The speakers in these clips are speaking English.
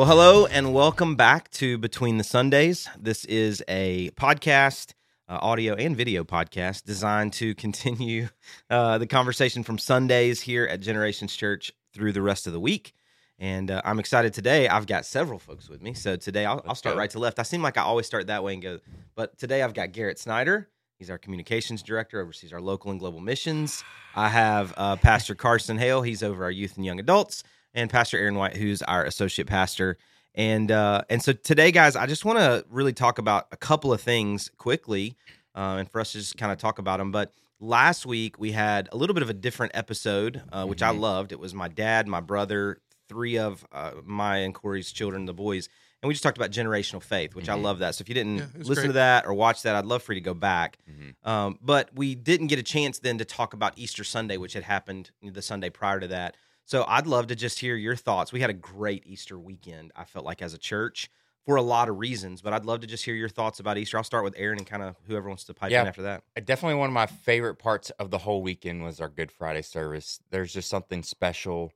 Well, hello and welcome back to Between the Sundays. This is a podcast, uh, audio and video podcast, designed to continue uh, the conversation from Sundays here at Generations Church through the rest of the week. And uh, I'm excited today. I've got several folks with me. So today I'll, I'll start go. right to left. I seem like I always start that way and go, but today I've got Garret Snyder. He's our communications director, oversees our local and global missions. I have uh, Pastor Carson Hale. He's over our youth and young adults, and Pastor Aaron White, who's our associate pastor. And uh, and so today, guys, I just want to really talk about a couple of things quickly, uh, and for us to just kind of talk about them. But last week we had a little bit of a different episode, uh, which I loved. It was my dad, my brother, three of uh, my and Corey's children, the boys, and we just talked about generational faith, which I love that. So if you didn't Yeah, listen to that or watch that, I'd love for you to go back. Mm-hmm. Um, but we didn't get a chance then to talk about Easter Sunday, which had happened the Sunday prior to that. So I'd love to just hear your thoughts. We had a great Easter weekend, I felt like, as a church for a lot of reasons, but I'd love to just hear your thoughts about Easter. I'll start with Aaron and kind of whoever wants to pipe Yeah. in after that. Definitely one of my favorite parts of the whole weekend was our Good Friday service. There's just something special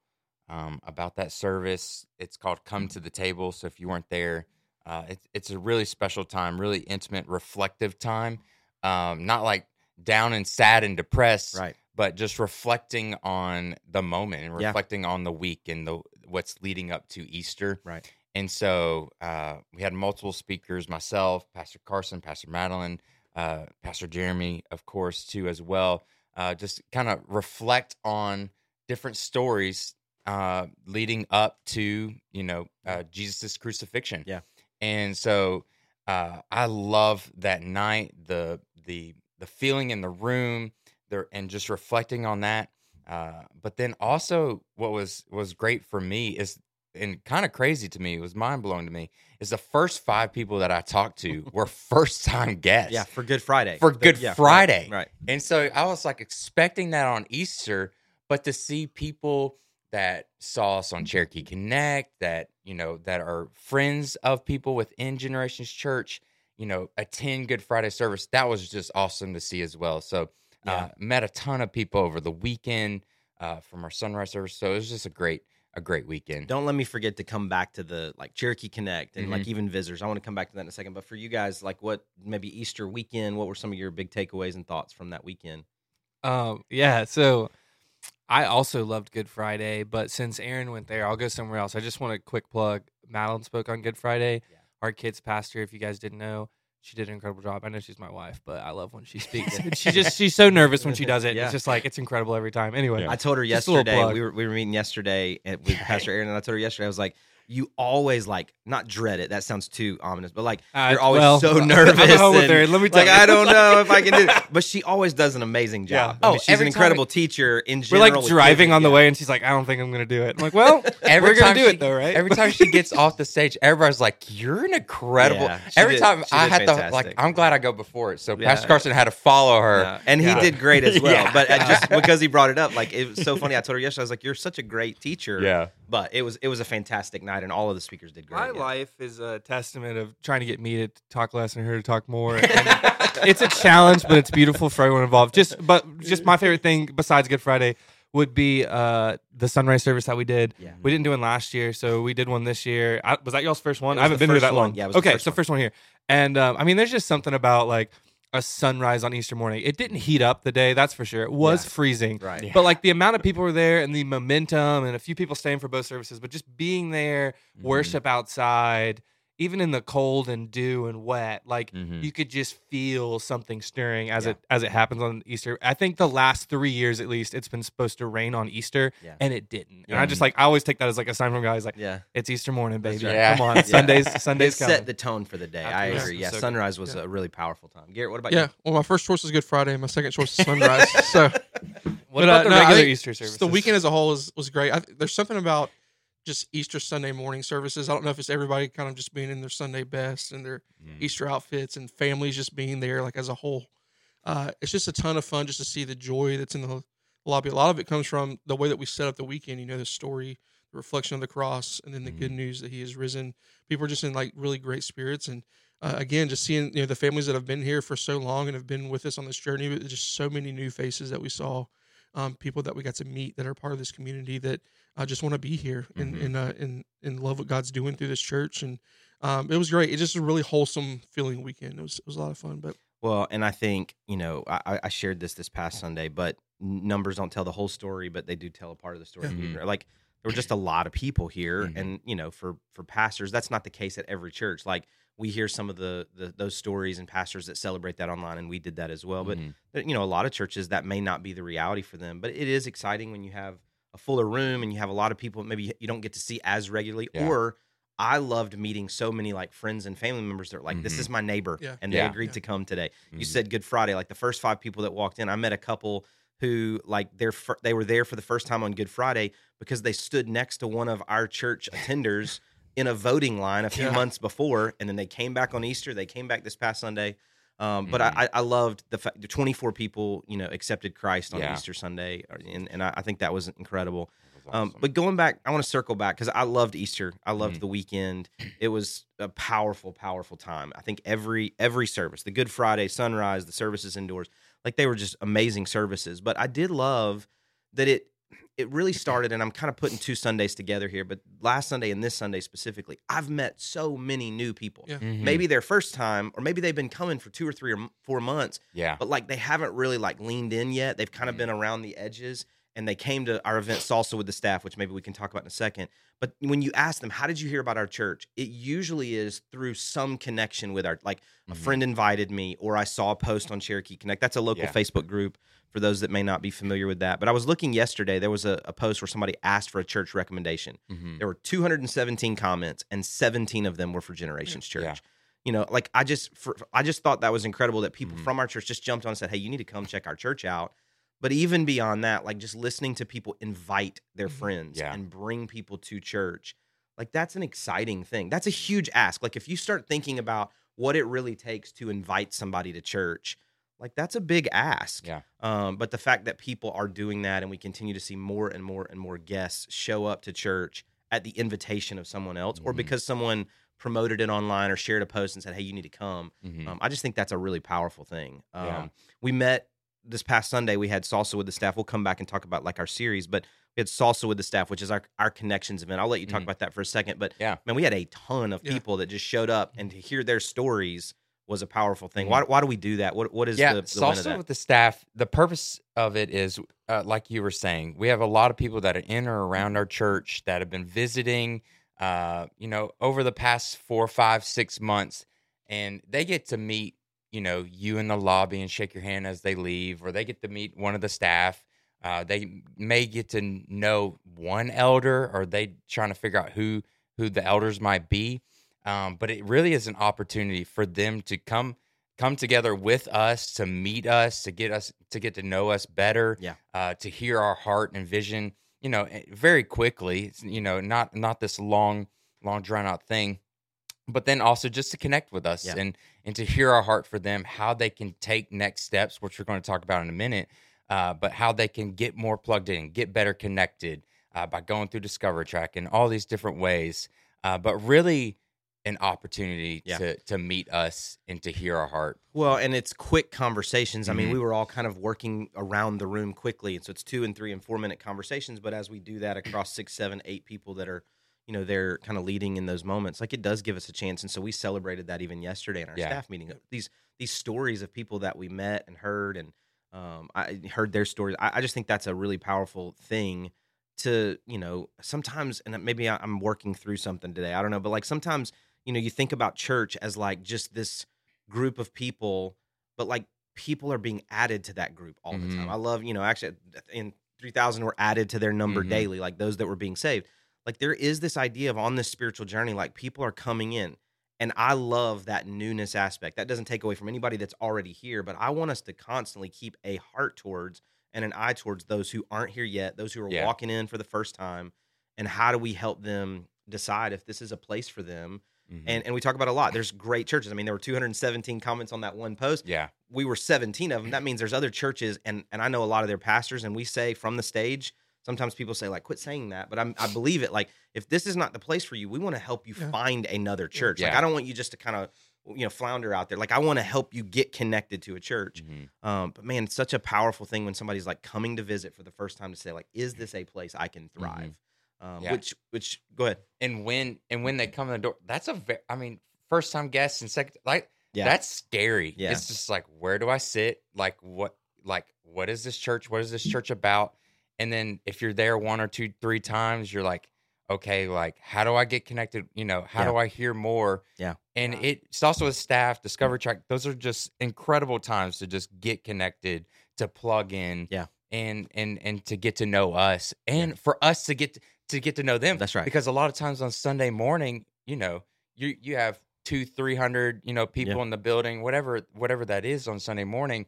um, about that service. It's called Come to the Table. So if you weren't there, uh, it's it's a really special time, really intimate, reflective time. Um, not like down and sad and depressed, Right. But just reflecting on the moment and Yeah. reflecting on the week and the what's leading up to Easter. Right. And so uh, we had multiple speakers, myself, Pastor Carson, Pastor Madeline, uh, Pastor Jeremy, of course, too, as well. Uh, just kind of reflect on different stories uh, leading up to, you know, uh, Jesus' crucifixion. Yeah. And so uh, I love that night, the the the feeling in the room, there, and just reflecting on that. Uh, but then also, what was was great for me is and kind of crazy to me, it was mind blowing to me, is the first five people that I talked to were first time guests. Yeah, for Good Friday. For The- Good yeah, right, Friday. Right. And so I was like expecting that on Easter, but to see people that saw us on Cherokee Connect, that, you know, that are friends of people within Generations Church, you know, attend Good Friday service, that was just awesome to see as well. So Yeah. uh, met a ton of people over the weekend uh, from our sunrise service. So it was just a great, a great weekend. Don't let me forget to come back to the like Cherokee Connect and Mm-hmm. like even visitors. I want to come back to that in a second. But for you guys, like what maybe Easter weekend, what were some of your big takeaways and thoughts from that weekend? Um, yeah, so I also loved Good Friday, but since Aaron went there, I'll go somewhere else. I just want a quick plug. Madeline spoke on Good Friday. Yeah. Our kids' pastor, if you guys didn't know, she did an incredible job. I know she's my wife, but I love when she speaks. she just she's so nervous when she does it. Yeah. It's just like it's incredible every time. Anyway, I told her Just yesterday. We were we were meeting yesterday with Pastor Aaron, and I told her yesterday. I was like, "You always like not dread it. That sounds too ominous, but like Uh, you're always well, so I'm nervous. with and, her. Let me tell like you. I don't know if I can do. it. But she always does an amazing Yeah. job. I mean, Oh, she's an incredible it- teacher in general. we're like driving on the way, and she's like, "I don't think I'm gonna do it." I'm like, "Well, Every we're gonna do she- it though, right?" Every time she gets off the stage, everybody's like, "You're an incredible." Yeah, every did- time I had to fantastic. like, I'm glad I go before it. So Yeah. Pastor Carson had to follow her. Yeah. And he Yeah. did great as well. Yeah. But uh, just because he brought it up, like it was so funny. I told her yesterday, I was like, "You're such a great teacher." Yeah. But it was it was a fantastic night, and all of the speakers did great. My yeah. life is a testament of trying to get me to talk less and her to talk more. It's a challenge, but it's beautiful for everyone involved. Just, but just my favorite thing besides Good Friday would be uh, the sunrise service that we did. Yeah. We didn't do one last year, so we did one this year. I, was that y'all's first one? I haven't been here that one. long. Yeah, it was the okay, first so one. first one here, and um, I mean, there's just something about like a sunrise on Easter morning. It didn't heat up the day, that's for sure. It was Yeah. freezing, Right. Yeah. But like the amount of people were there and the momentum, and a few people staying for both services, but just being there, Mm-hmm. worship outside, even in the cold and dew and wet, like Mhm. you could just feel something stirring as Yeah. it as it happens on Easter. I think the last three years at least, it's been supposed to rain on Easter, Yeah. and it didn't. And I just like I always take that as like a sign from guys like Yeah. it's Easter morning, baby. right. Yeah. Come on, Yeah. Sundays, It Sundays coming. set the tone for the day. I agree. Yeah, So sunrise was Yeah. a really powerful time. Garret, what about Yeah. you? Well, my first choice is Good Friday. My second choice is Sunrise. so what but, about uh, the no, regular Easter just services? the weekend as a whole is, was great. I, there's something about just Easter Sunday morning services. I don't know if it's everybody kind of just being in their Sunday best and their Mm. Easter outfits and families just being there, like as a whole. Uh, it's just a ton of fun just to see the joy that's in the lobby. A lot of it comes from the way that we set up the weekend. You know, the story, the reflection of the cross, and then the good news that He has risen. People are just in like really great spirits, and uh, again, just seeing you know the families that have been here for so long and have been with us on this journey. But just so many new faces that we saw um, people that we got to meet that are part of this community that uh, just want to be here and Mhm. and, uh, and and love what God's doing through this church. And um, it was great. It just a really wholesome feeling weekend. It was it was a lot of fun. But Well, and I think you know I, I shared this this past Sunday, but numbers don't tell the whole story, but they do tell a part of the story. Yeah. Like there were just a lot of people here, Mhm. and you know, for for pastors, that's not the case at every church. Like we hear some of the, the those stories and pastors that celebrate that online, and we did that as well. But Mhm. you know, a lot of churches that may not be the reality for them, but it is exciting when you have a fuller room and you have a lot of people maybe you don't get to see as regularly, Yeah. or I loved meeting so many like friends and family members that are like, this Mhm. is my neighbor, Yeah. and they Yeah. agreed Yeah. to come today. You Mhm. said Good Friday, like the first five people that walked in, I met a couple who like they're fir- they were there for the first time on Good Friday because they stood next to one of our church attenders in a voting line a few Yeah. months before, and then they came back on Easter. They came back this past Sunday. Um, but Mhm. I, I loved the fact the 24 people, you know, accepted Christ on Yeah. Easter Sunday, and, and I, I think that was incredible. That was Um, but going back, I want to circle back because I loved Easter. I loved Mhm. the weekend. It was a powerful, powerful time. I think every every service, the Good Friday sunrise, the services indoors, like they were just amazing services. But I did love that it it really started, and I'm kind of putting two Sundays together here. But last Sunday and this Sunday specifically, I've met so many new people. Yeah. Mhm. Maybe their first time, or maybe they've been coming for two or three or four months, yeah. but like they haven't really like leaned in yet. They've kind of Mhm. been around the edges and they came to our event salsa with the staff, which maybe we can talk about in a second. But when you ask them, how did you hear about our church? It usually is through some connection with our like a Mhm. friend invited me or I saw a post on Cherokee Connect. That's a local Yeah. Facebook group for those that may not be familiar with that. But I was looking yesterday, there was a, a post where somebody asked for a church recommendation. Mhm. There were 217 comments and 17 of them were for Generations Church. Yeah. You know, like I just for, I just thought that was incredible that people Mhm. from our church just jumped on and said, "Hey, you need to come check our church out." But even beyond that, like just listening to people invite their Mhm. friends Yeah. and bring people to church, like that's an exciting thing. That's a huge ask. Like if you start thinking about what it really takes to invite somebody to church, like that's a big ask. Yeah. Um, but the fact that people are doing that and we continue to see more and more and more guests show up to church at the invitation of someone else or Mhm. because someone promoted it online or shared a post and said, Hey, you need to come. Mhm. Um, I just think that's a really powerful thing. Um, Yeah. We met this past Sunday. We had salsa with the staff. We'll come back and talk about like our series, but we had salsa with the staff, which is our, our connections event. I'll let you talk Mhm. about that for a second. But Yeah. man, we had a ton of Yeah. people that just showed up and to hear their stories was a powerful thing. Mhm. Why, why do we do that? What, what is yeah, the, the win of salsa that? with the staff. The purpose of it is, uh, like you were saying, we have a lot of people that are in or around our church that have been visiting. Uh, you know, over the past four, five, six months, and they get to meet, you know, you in the lobby and shake your hand as they leave, or they get to meet one of the staff. Uh, they may get to know one elder, or they trying to figure out who who the elders might be. Um, but it really is an opportunity for them to come come together with us to meet us to get us to get to know us better Yeah. uh, to hear our heart and vision you know eh, very quickly you know not not this long long drawn out thing but then also just to connect with us Yeah. and and to hear our heart for them how they can take next steps which we're going to talk about in a minute uh, but how they can get more plugged in get better connected uh, by going through discover track and all these different ways uh, but really an opportunity Yeah. to to meet us and to hear our heart Well, and it's quick conversations. I mean, Mhm. we were all kind of working around the room quickly, and so it's two and three and four minute conversations. But as we do that across six, seven, eight people that are, you know, they're kind of leading in those moments, like it does give us a chance. And so we celebrated that even yesterday in our Yeah. staff meeting. These these stories of people that we met and heard, and um, I heard their stories. I, I just think that's a really powerful thing to you know sometimes and maybe I- i'm working through something today i don't know but like sometimes you know you think about church as like just this group of people but like people are being added to that group all the time Mhm. i love you know actually in 3000 were added to their number Mhm. daily like those that were being saved like there is this idea of on this spiritual journey like people are coming in and i love that newness aspect. That doesn't take away from anybody that's already here but i want us to constantly keep a heart towards and an eye towards those who aren't here yet those who are Yeah. walking in for the first time and how do we help them decide if this is a place for them? Mhm. and and we talk about a lot. There's great churches. I mean there were 217 comments on that one post. Yeah. We were 17 of them that means there's other churches and and i know a lot of their pastors and we say from the stage sometimes people say like quit saying that but I'm, i believe it like if this is not the place for you we want to help you Yeah. find another church like i don't want you just to kind of you know flounder out there. Like I want to help you get connected to a church. Mhm. Um, but man, it's such a powerful thing when somebody's like coming to visit for the first time to say like, is this a place I can thrive? Um, Yeah. Which which go ahead. And when and when they come in the door, that's a very. I mean, first time guests and second like Yeah. that's scary. Yeah. It's just like where do I sit? Like what? Like what is this church? What is this church about? And then if you're there one or two, three times, you're like, okay, like how do I get connected? You know, how Yeah. do I hear more? Yeah. And Yeah. it's also with staff, Discover Track. Those are just incredible times to just get connected, to plug in, Yeah. and and and to get to know us, and for us to get to get to know them. That's right. Because a lot of times on Sunday morning, you know, you you have two, three hundred, you know, people Yeah. in the building, whatever whatever that is on Sunday morning.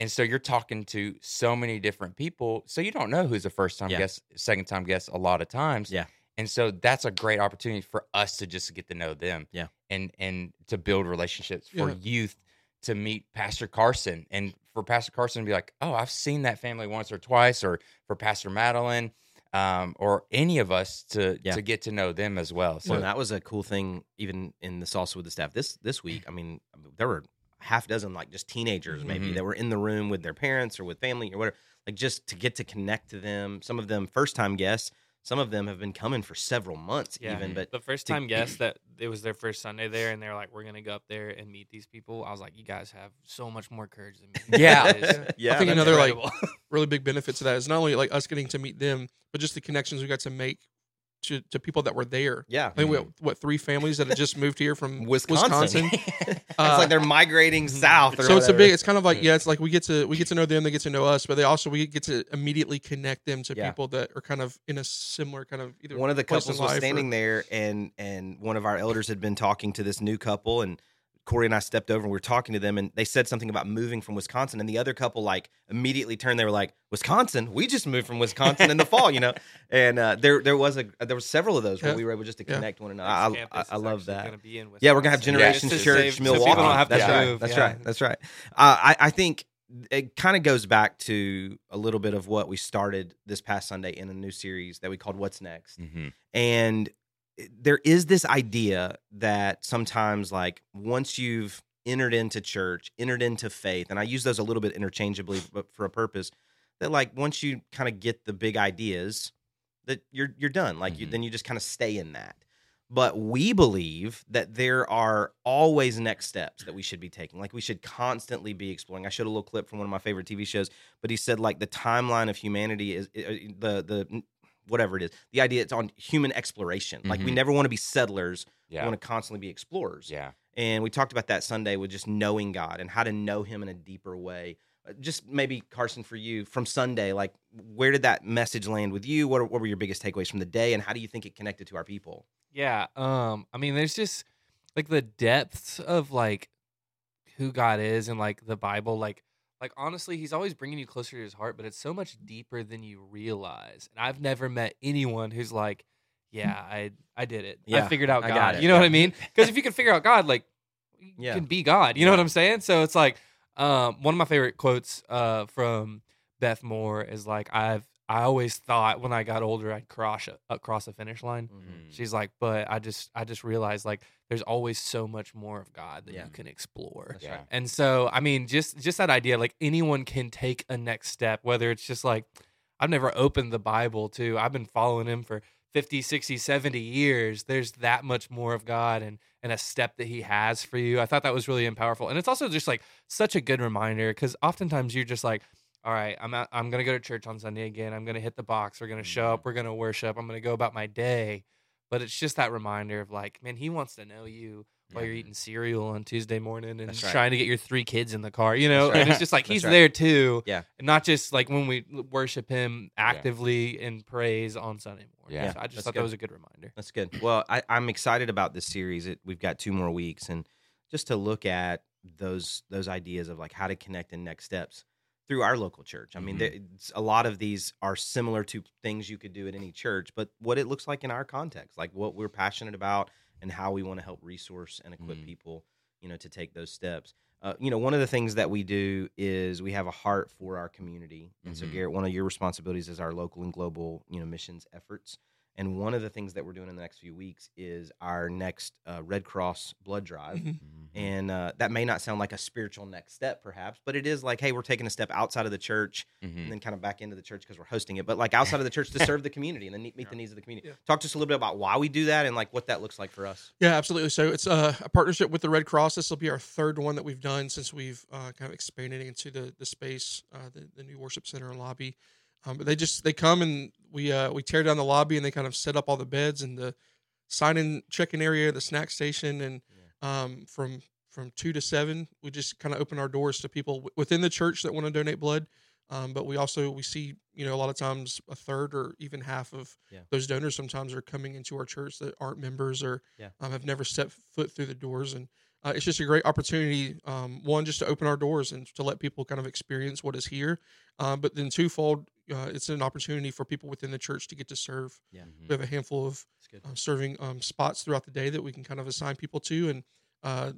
And so you're talking to so many different people. So you don't know who's a first time Yeah. guest, second time guest a lot of times. Yeah. And so that's a great opportunity for us to just get to know them. Yeah. And and to build relationships for Yeah. youth to meet Pastor Carson and for Pastor Carson to be like, oh, I've seen that family once or twice, or for Pastor Madeline, um, or any of us to Yeah. to get to know them as well. So So that was a cool thing, even in the salsa with the staff this this week. I mean, there were half dozen like just teenagers maybe Mhm. that were in the room with their parents or with family or whatever, like just to get to connect to them. Some of them first time guests. Some of them have been coming for several months Yeah. even. But the first to- time guests that it was their first Sunday there, and they're like, "We're gonna go up there and meet these people." I was like, "You guys have so much more courage than me." Yeah. Yeah, I think that's another like really big benefit to that is not only like us getting to meet them, but just the connections we got to make to, to people that were there. yeah, I think we have, what three families that had just moved here from Wisconsin. Wisconsin. it's Uh, like they're migrating south. Or So it's a whatever. big. It's kind of like yeah. It's like we get to we get to know them. They get to know us. But they also we get to immediately connect them to Yeah. people that are kind of in a similar kind of either one of the place in couples was life or- standing there and and one of our elders had been talking to this new couple and Corey and I stepped over and we were talking to them and they said something about moving from Wisconsin and the other couple like immediately turned they were like Wisconsin? We just moved from Wisconsin in the fall you know? And uh, there there was a there were several of those where Yeah. we were able just to Yeah. connect one another. I, I, I love that. yeah we're gonna have Generations to Church save- so Milwaukee. To that's right. that's yeah. right. That's right. Uh, I I think it kind of goes back to a little bit of what we started this past Sunday in a new series that we called What's Next. Mhm. and there is this idea that sometimes like once you've entered into church entered into faith and i use those a little bit interchangeably but for a purpose that like once you kind of get the big ideas that you're you're done like you Mhm. then you just kind of stay in that but we believe that there are always next steps that we should be taking like we should constantly be exploring i showed a little clip from one of my favorite tv shows but he said like the timeline of humanity is uh, the the whatever it is the idea it's on human exploration like we Mhm. never want to be settlers we want to constantly be explorers Yeah. and we talked about that sunday with just knowing god and how to know him in a deeper way Uh, just maybe carson for you from sunday like where did that message land with you what, what were your biggest takeaways from the day and how do you think it connected to our people Yeah. Um, I mean, there's just like the depths of like who God is and like the Bible. Like, like honestly, He's always bringing you closer to His heart, but it's so much deeper than you realize. And I've never met anyone who's like, "Yeah, I I did it. Yeah, I figured out I God." You know what I mean? Because if you can figure out God, like, you Yeah. can be God. You know what I'm saying? So it's like, um, one of my favorite quotes uh from Beth Moore is like, "I've I always thought when I got older I'd cross a, cross a finish line." Mhm. She's like, but I just I just realized like there's always so much more of God that Yeah. you can explore. That's Yeah. right. And so I mean just just that idea like anyone can take a next step whether it's just like I've never opened the Bible too. I've been following him for 50, 60, 70 years. There's that much more of God and and a step that he has for you. I thought that was really powerful. And it's also just like such a good reminder cuz oftentimes you're just like all right, I'm out, I'm gonna go to church on Sunday again. I'm gonna hit the box. We're gonna show Mm-hmm. up. We're gonna worship. I'm gonna go about my day. But it's just that reminder of like, man, he wants to know you while you're Mhm. eating cereal on Tuesday morning and That's right. trying to get your three kids in the car. You know, That's right. and it's just like That's he's right. there too. Yeah. and not just like when we worship him actively in praise on Sunday morning. Yeah. So I just That's thought good. that was a good reminder. That's good. Well, I, I'm excited about this series. It, we've got two more weeks, and just to look at those those ideas of like how to connect and next steps through our local church. I mean, Mhm. there, a lot of these are similar to things you could do at any church, but what it looks like in our context, like what we're passionate about, and how we want to help resource and equip Mhm. people, you know, to take those steps. Uh, you know, one of the things that we do is we have a heart for our community, and so Mhm. Garret, one of your responsibilities is our local and global, you know, missions efforts And one of the things that we're doing in the next few weeks is our next uh, Red Cross blood drive. Mhm. And uh, that may not sound like a spiritual next step, perhaps, but it is like, hey, we're taking a step outside of the church Mhm. and then kind of back into the church because we're hosting it, but like outside of the church to serve the community and then meet Yeah. the needs of the community. Yeah. Talk to us a little bit about why we do that and like what that looks like for us. Yeah, absolutely. So it's uh, a partnership with the Red Cross. This will be our third one that we've done since we've uh, kind of expanded into the the space, uh, the, the new worship center and lobby. Um, but they just they come and we uh, we tear down the lobby and they kind of set up all the beds and the sign in check-in area, the snack station, and um, from from two to seven, we just kind of open our doors to people w- within the church that want to donate blood. Um, but we also we see you know a lot of times a third or even half of Yeah. those donors sometimes are coming into our church that aren't members or Yeah. um, have never stepped foot through the doors and uh, it's just a great opportunity um, one just to open our doors and to let people kind of experience what is here um, but then twofold uh, it's an opportunity for people within the church to get to serve Yeah. Mhm. we have a handful of uh, serving um, spots throughout the day that we can kind of assign people to and uh,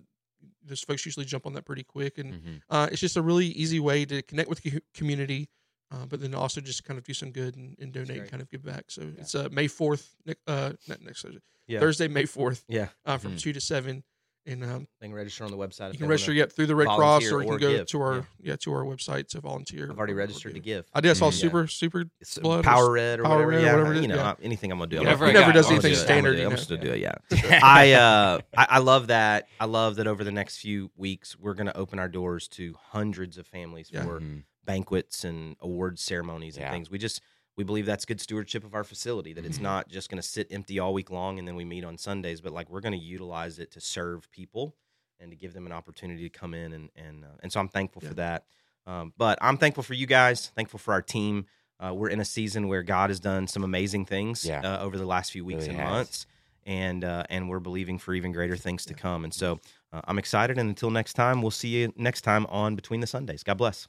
those folks usually jump on that pretty quick and Mhm. uh, it's just a really easy way to connect with the community, uh, but then also just kind of do some good and, and donate and kind of give back. So it's uh, May fourth, uh, not next Thursday, Yeah. Thursday, May fourth, Yeah. uh, from Mhm. two to seven, and um, They can register on the website. if you can register yet through the Red Cross, volunteer or you can or go give. to our Yeah. yeah. to our website to volunteer. I've already or- or registered to give. I did. I saw Mhm. Yeah. super super. It's Blood or Power Red or Power whatever. Red or whatever it is, you know, yeah. anything I'm gonna do. I'm Whatever gonna- never does anything do it. I'm standard, gonna do I'm just gonna do it. Yeah. I uh I, I love that. I love that over the next few weeks we're gonna open our doors to hundreds of families Yeah. for Mhm. banquets and awards ceremonies and things. We just we believe that's good stewardship of our facility. That it's Mhm. not just going to sit empty all week long and then we meet on Sundays, but like we're going to utilize it to serve people and to give them an opportunity to come in and and uh, and so I'm thankful Yeah. for that. Um, but I'm thankful for you guys. Thankful for our team. Uh, we're in a season where God has done some amazing things Yeah. uh, over the last few weeks Really and has. months, and uh, and we're believing for even greater things to come. And so uh, I'm excited. And until next time, we'll see you next time on Between the Sundays. God bless.